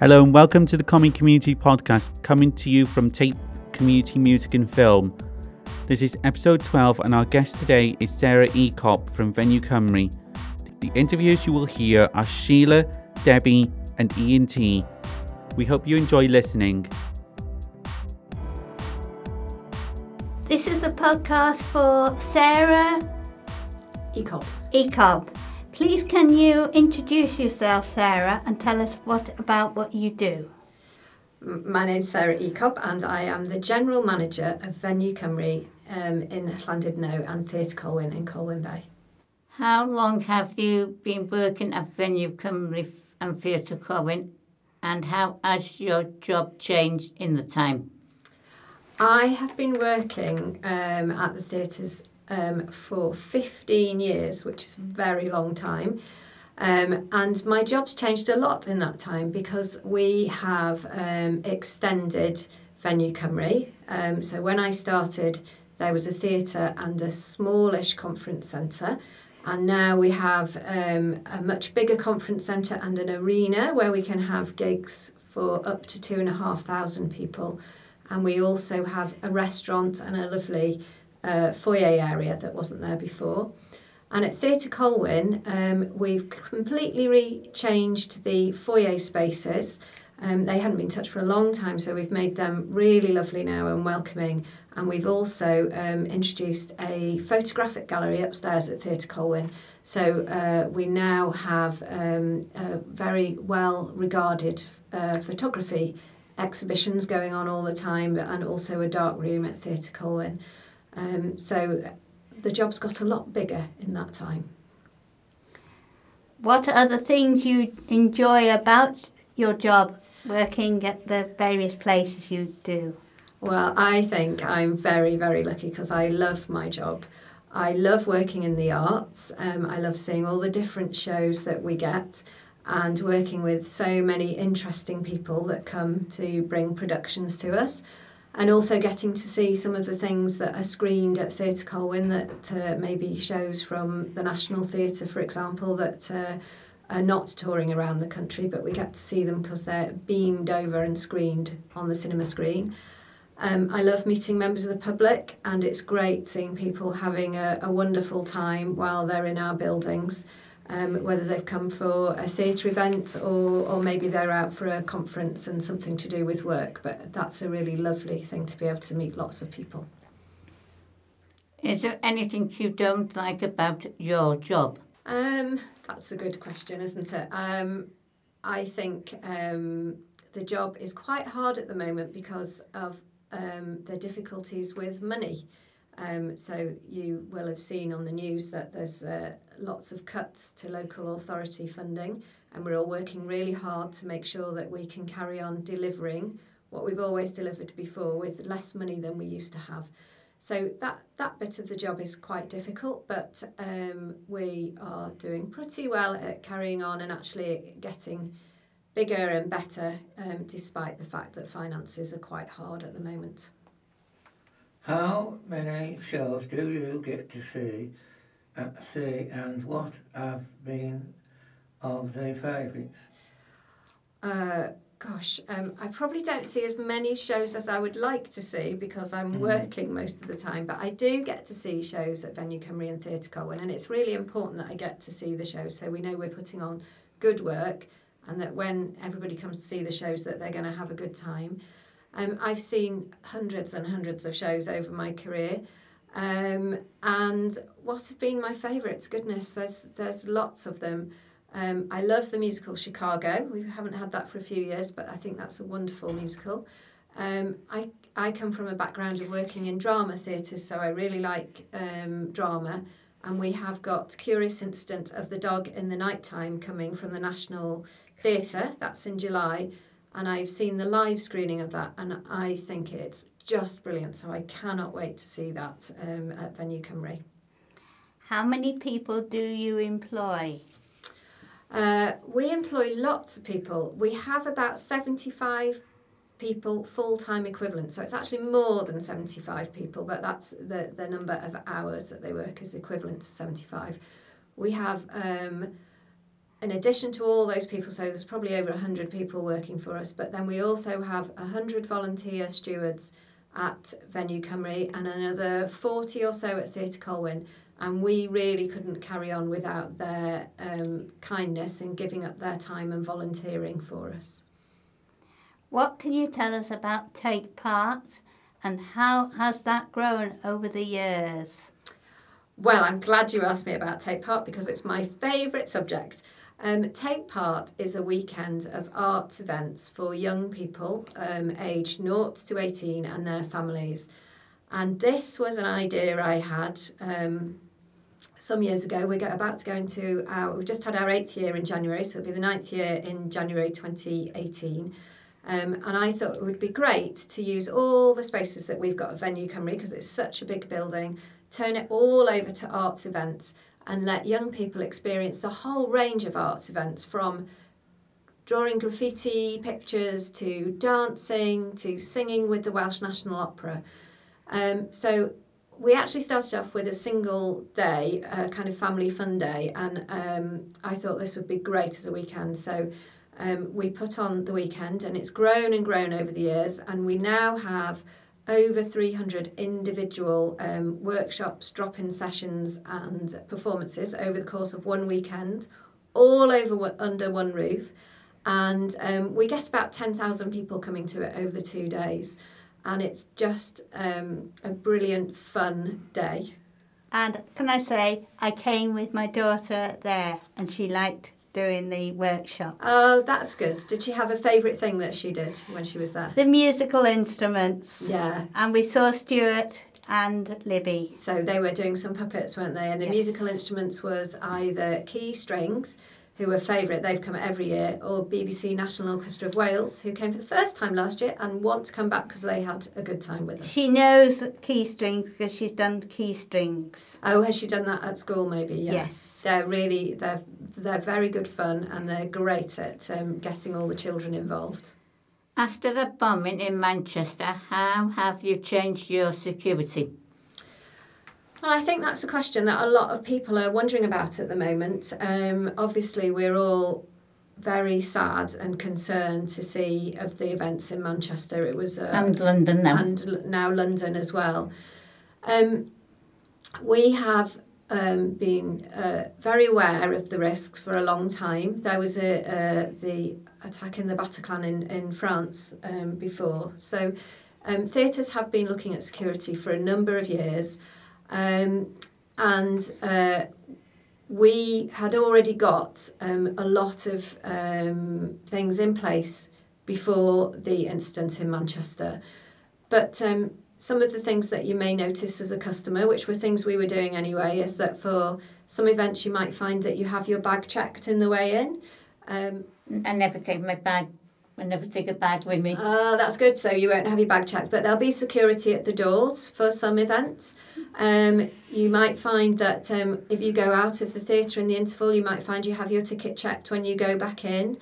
Hello and welcome to the Common Community Podcast, coming to you from Tape Community Music and Film. This is episode 12, and our guest today is Sarah E. Cobb from Venue Cymru. The interviews you will hear are Sheila, Debbie, and Ian T. We hope you enjoy listening. This is the podcast for Sarah ECOP. Ecob. Please can you introduce yourself, Sarah, and tell us what about what you do? My name's Sarah Ecob and I am the General Manager of Venue Cymru um, in Llandudno and Theatre Colwyn in Colwyn Bay. How long have you been working at Venue Cymru and Theatre Colwyn and how has your job changed in the time? I have been working um, at the theatres um, for 15 years, which is a very long time. Um, and my job's changed a lot in that time because we have um, extended Venue Cymru. Um, so when I started, there was a theatre and a smallish conference centre. And now we have um, a much bigger conference centre and an arena where we can have gigs for up to two and a half thousand people. And we also have a restaurant and a lovely uh, foyer area that wasn't there before. And at Theatre Colwyn, um, we've completely re- changed the foyer spaces. Um, they hadn't been touched for a long time, so we've made them really lovely now and welcoming. And we've also um, introduced a photographic gallery upstairs at Theatre Colwyn. So uh, we now have um, a very well regarded uh, photography exhibitions going on all the time, and also a dark room at Theatre Colwyn. Um, so the job's got a lot bigger in that time. What are the things you enjoy about your job working at the various places you do? Well, I think I'm very, very lucky because I love my job. I love working in the arts. Um, I love seeing all the different shows that we get and working with so many interesting people that come to bring productions to us. And also getting to see some of the things that are screened at Theatre Colwyn that uh, maybe shows from the National Theatre, for example, that uh, are not touring around the country, but we get to see them because they're beamed over and screened on the cinema screen. Um, I love meeting members of the public, and it's great seeing people having a, a wonderful time while they're in our buildings, um, whether they've come for a theatre event or, or maybe they're out for a conference and something to do with work. But that's a really lovely thing to be able to meet lots of people. Is there anything you don't like about your job? Um, that's a good question, isn't it? Um, I think um, the job is quite hard at the moment because of um, the difficulties with money. Um, so you will have seen on the news that there's uh, lots of cuts to local authority funding, and we're all working really hard to make sure that we can carry on delivering what we've always delivered before with less money than we used to have. So that that bit of the job is quite difficult, but um, we are doing pretty well at carrying on and actually getting bigger and better, um, despite the fact that finances are quite hard at the moment. How many shows do you get to see, uh, see and what have been of the favourites? Uh, gosh, um, I probably don't see as many shows as I would like to see because I'm Mhm. working most of the time. But I do get to see shows at Venue Cymru and Theatre Colwyn, and it's really important that I get to see the shows so we know we're putting on good work and that when everybody comes to see the shows that they're going to have a good time. Um, I've seen hundreds and hundreds of shows over my career. Um, and what have been my favourites? Goodness, there's there's lots of them. Um, I love the musical Chicago. We haven't had that for a few years, but I think that's a wonderful musical. Um, I, I come from a background of working in drama theatres, so I really like um, drama. And we have got Curious Incident of the Dog in the Nighttime coming from the National Theatre. That's in July. And I've seen the live screening of that, and I think it's just brilliant. So I cannot wait to see that um, at Venue Cymru. How many people do you employ? Uh, we employ lots of people. We have about 75 people full time equivalent. So it's actually more than 75 people, but that's the, the number of hours that they work is equivalent to 75. We have um, in addition to all those people, so there's probably over 100 people working for us, but then we also have 100 volunteer stewards at Venue Cymru and another 40 or so at Theatre Colwyn. And we really couldn't carry on without their um, kindness and giving up their time and volunteering for us. What can you tell us about Take Part and how has that grown over the years? Well, I'm glad you asked me about Take Part because it's my favourite subject. Um, Take Part is a weekend of arts events for young people um, aged 0 to 18 and their families. And this was an idea I had um, some years ago. We're about to go into our, we've just had our eighth year in January, so it'll be the ninth year in January 2018. Um, and I thought it would be great to use all the spaces that we've got at Venue Cymru because it's such a big building, turn it all over to arts events and let young people experience the whole range of arts events from drawing graffiti pictures to dancing to singing with the Welsh National Opera. Um, so we actually started off with a single day, kind of family fun day, and um, I thought this would be great as a weekend. So um, we put on the weekend, and it's grown and grown over the years, and we now have over 300 individual um, workshops, drop in sessions, and performances over the course of one weekend, all over under one roof. And um, we get about 10,000 people coming to it over the two days. And it's just um, a brilliant, fun day. And can I say, I came with my daughter there and she liked doing the workshop. Oh, that's good. Did she have a favourite thing that she did when she was there? The musical instruments. Yeah. And we saw Stuart and Libby. So they were doing some puppets, weren't they? And the Yes. musical instruments was either key strings, who were favourite, they've come every year, or BBC National Orchestra of Wales, who came for the first time last year and want to come back because they had a good time with us. She knows key strings because she's done key strings. Oh, has she done that at school? Maybe. Yeah. Yes. They're really they're they're very good fun and they're great at um, getting all the children involved. After the bombing in Manchester, how have you changed your security? Well, I think that's a question that a lot of people are wondering about at the moment. Um, obviously, we're all very sad and concerned to see of the events in Manchester. It was uh, And London now. and now London as well. Um, we have um, been uh, very aware of the risks for a long time. There was a, uh, the attack in the Bataclan in, in France um, before. So um, theatres have been looking at security for a number of years. Um, and uh, we had already got um, a lot of um, things in place before the incident in Manchester. But um, some of the things that you may notice as a customer, which were things we were doing anyway, is that for some events you might find that you have your bag checked in the way in. Um, I never take my bag. I never take a bag with me. Oh, that's good. So you won't have your bag checked, but there'll be security at the doors for some events. Um, you might find that um, if you go out of the theatre in the interval, you might find you have your ticket checked when you go back in.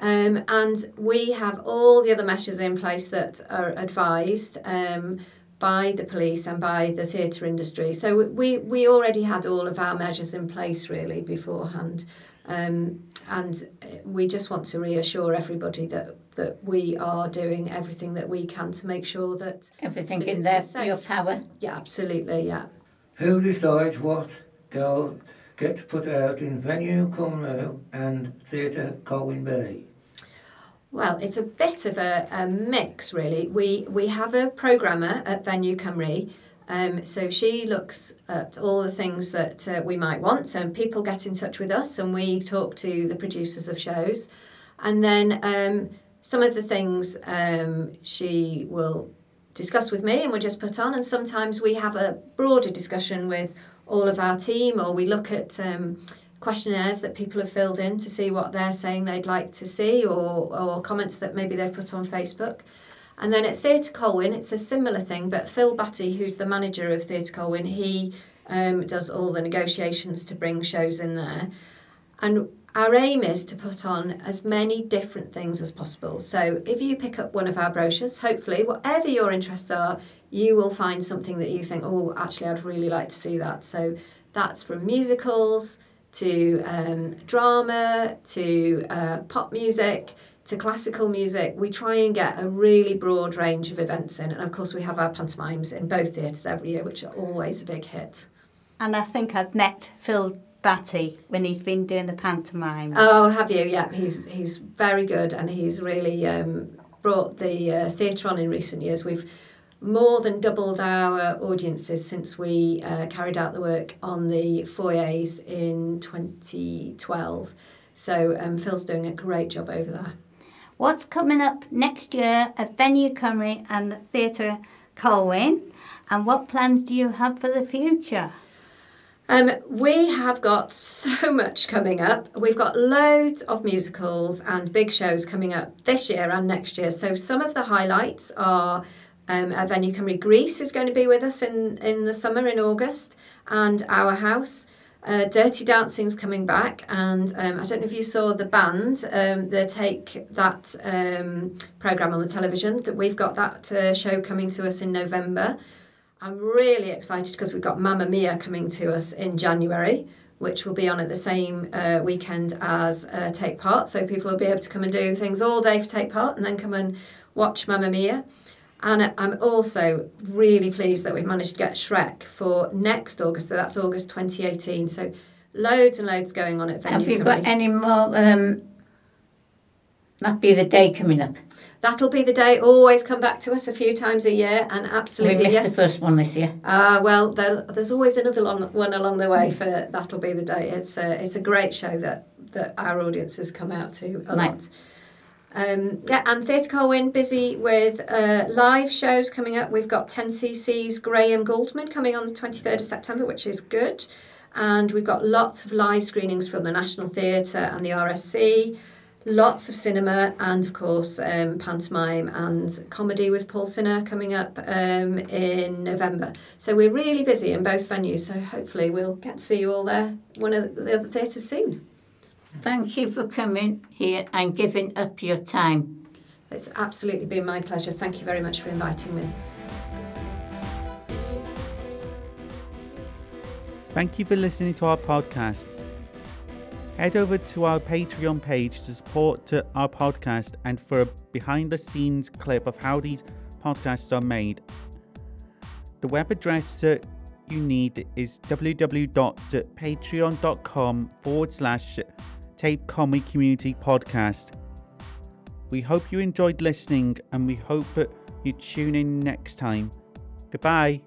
Um, and we have all the other measures in place that are advised um, by the police and by the theatre industry. So we, we already had all of our measures in place really beforehand. Um, and we just want to reassure everybody that, that we are doing everything that we can to make sure that, Everything Because in it's there, safe. your power. yeah, absolutely, yeah. Who decides what go gets put out in Venue Cymru and Theatre Colwyn Bay? Well, it's a bit of a, a mix, really. We we have a programmer at Venue Cymru. Um, so she looks at all the things that uh, we might want, and people get in touch with us, and we talk to the producers of shows, and then um, some of the things um, she will discuss with me, and we'll just put on. And sometimes we have a broader discussion with all of our team, or we look at um, questionnaires that people have filled in to see what they're saying they'd like to see, or, or comments that maybe they've put on Facebook. And then at Theatre Colwyn, it's a similar thing, but Phil Batty, who's the manager of Theatre Colwyn, he um, does all the negotiations to bring shows in there. And our aim is to put on as many different things as possible. So if you pick up one of our brochures, hopefully, whatever your interests are, you will find something that you think, oh, actually, I'd really like to see that. So that's from musicals to um, drama, to uh, pop music, to classical music. We try and get a really broad range of events in. And of course, we have our pantomimes in both theatres every year, which are always a big hit. And I think I've met Phil Batty when he's been doing the pantomime. Oh, have you? Yeah, he's he's very good, and he's really um, brought the uh, theatre on in recent years. We've more than doubled our audiences since we uh, carried out the work on the foyers in 2012. So um, Phil's doing a great job over there. What's coming up next year at Venue Cymru and the Theatre Colwyn? And what plans do you have for the future? Um, we have got so much coming up. We've got loads of musicals and big shows coming up this year and next year. So some of the highlights are um, at Venue Cymru Grease is going to be with us in, in the summer in August, and Our House. Uh, Dirty Dancing's coming back, and um, I don't know if you saw the band. Um, they take that um, program on the television. That we've got that uh, show coming to us in November. I'm really excited because we've got Mamma Mia coming to us in January, which will be on at the same uh, weekend as uh, Take Part. So people will be able to come and do things all day for Take Part, and then come and watch Mamma Mia. And I'm also really pleased that we've managed to get Shrek for next August. So that's August 2018. So loads and loads going on at Venue Have you got any more? Um, that be the day coming up. That'll be the day. Always come back to us a few times a year, and absolutely We missed yes. the first one this year. Ah, well, there, there's always another long, one along the way for that'll be the day. It's a it's a great show that that our audiences come out to a Right. lot. Um, yeah, and Theatre Colwyn busy with uh, live shows coming up. We've got 10cc's Graham Gouldman coming on the 23rd of September, which is good. And we've got lots of live screenings from the National Theatre and the RSC, lots of cinema, and of course, um, pantomime and comedy with Paul Sinha coming up um, in November. So we're really busy in both venues. So hopefully, we'll get to see you all there, one of the other theatres soon. Thank you for coming here and giving up your time. It's absolutely been my pleasure. Thank you very much for inviting me. Thank you for listening to our podcast. Head over to our Patreon page to support to our podcast and for a behind the scenes clip of how these podcasts are made. The web address that you need is www.patreon.com forward slash Tape Comedy Community Podcast. We hope you enjoyed listening and we hope that you tune in next time. Goodbye.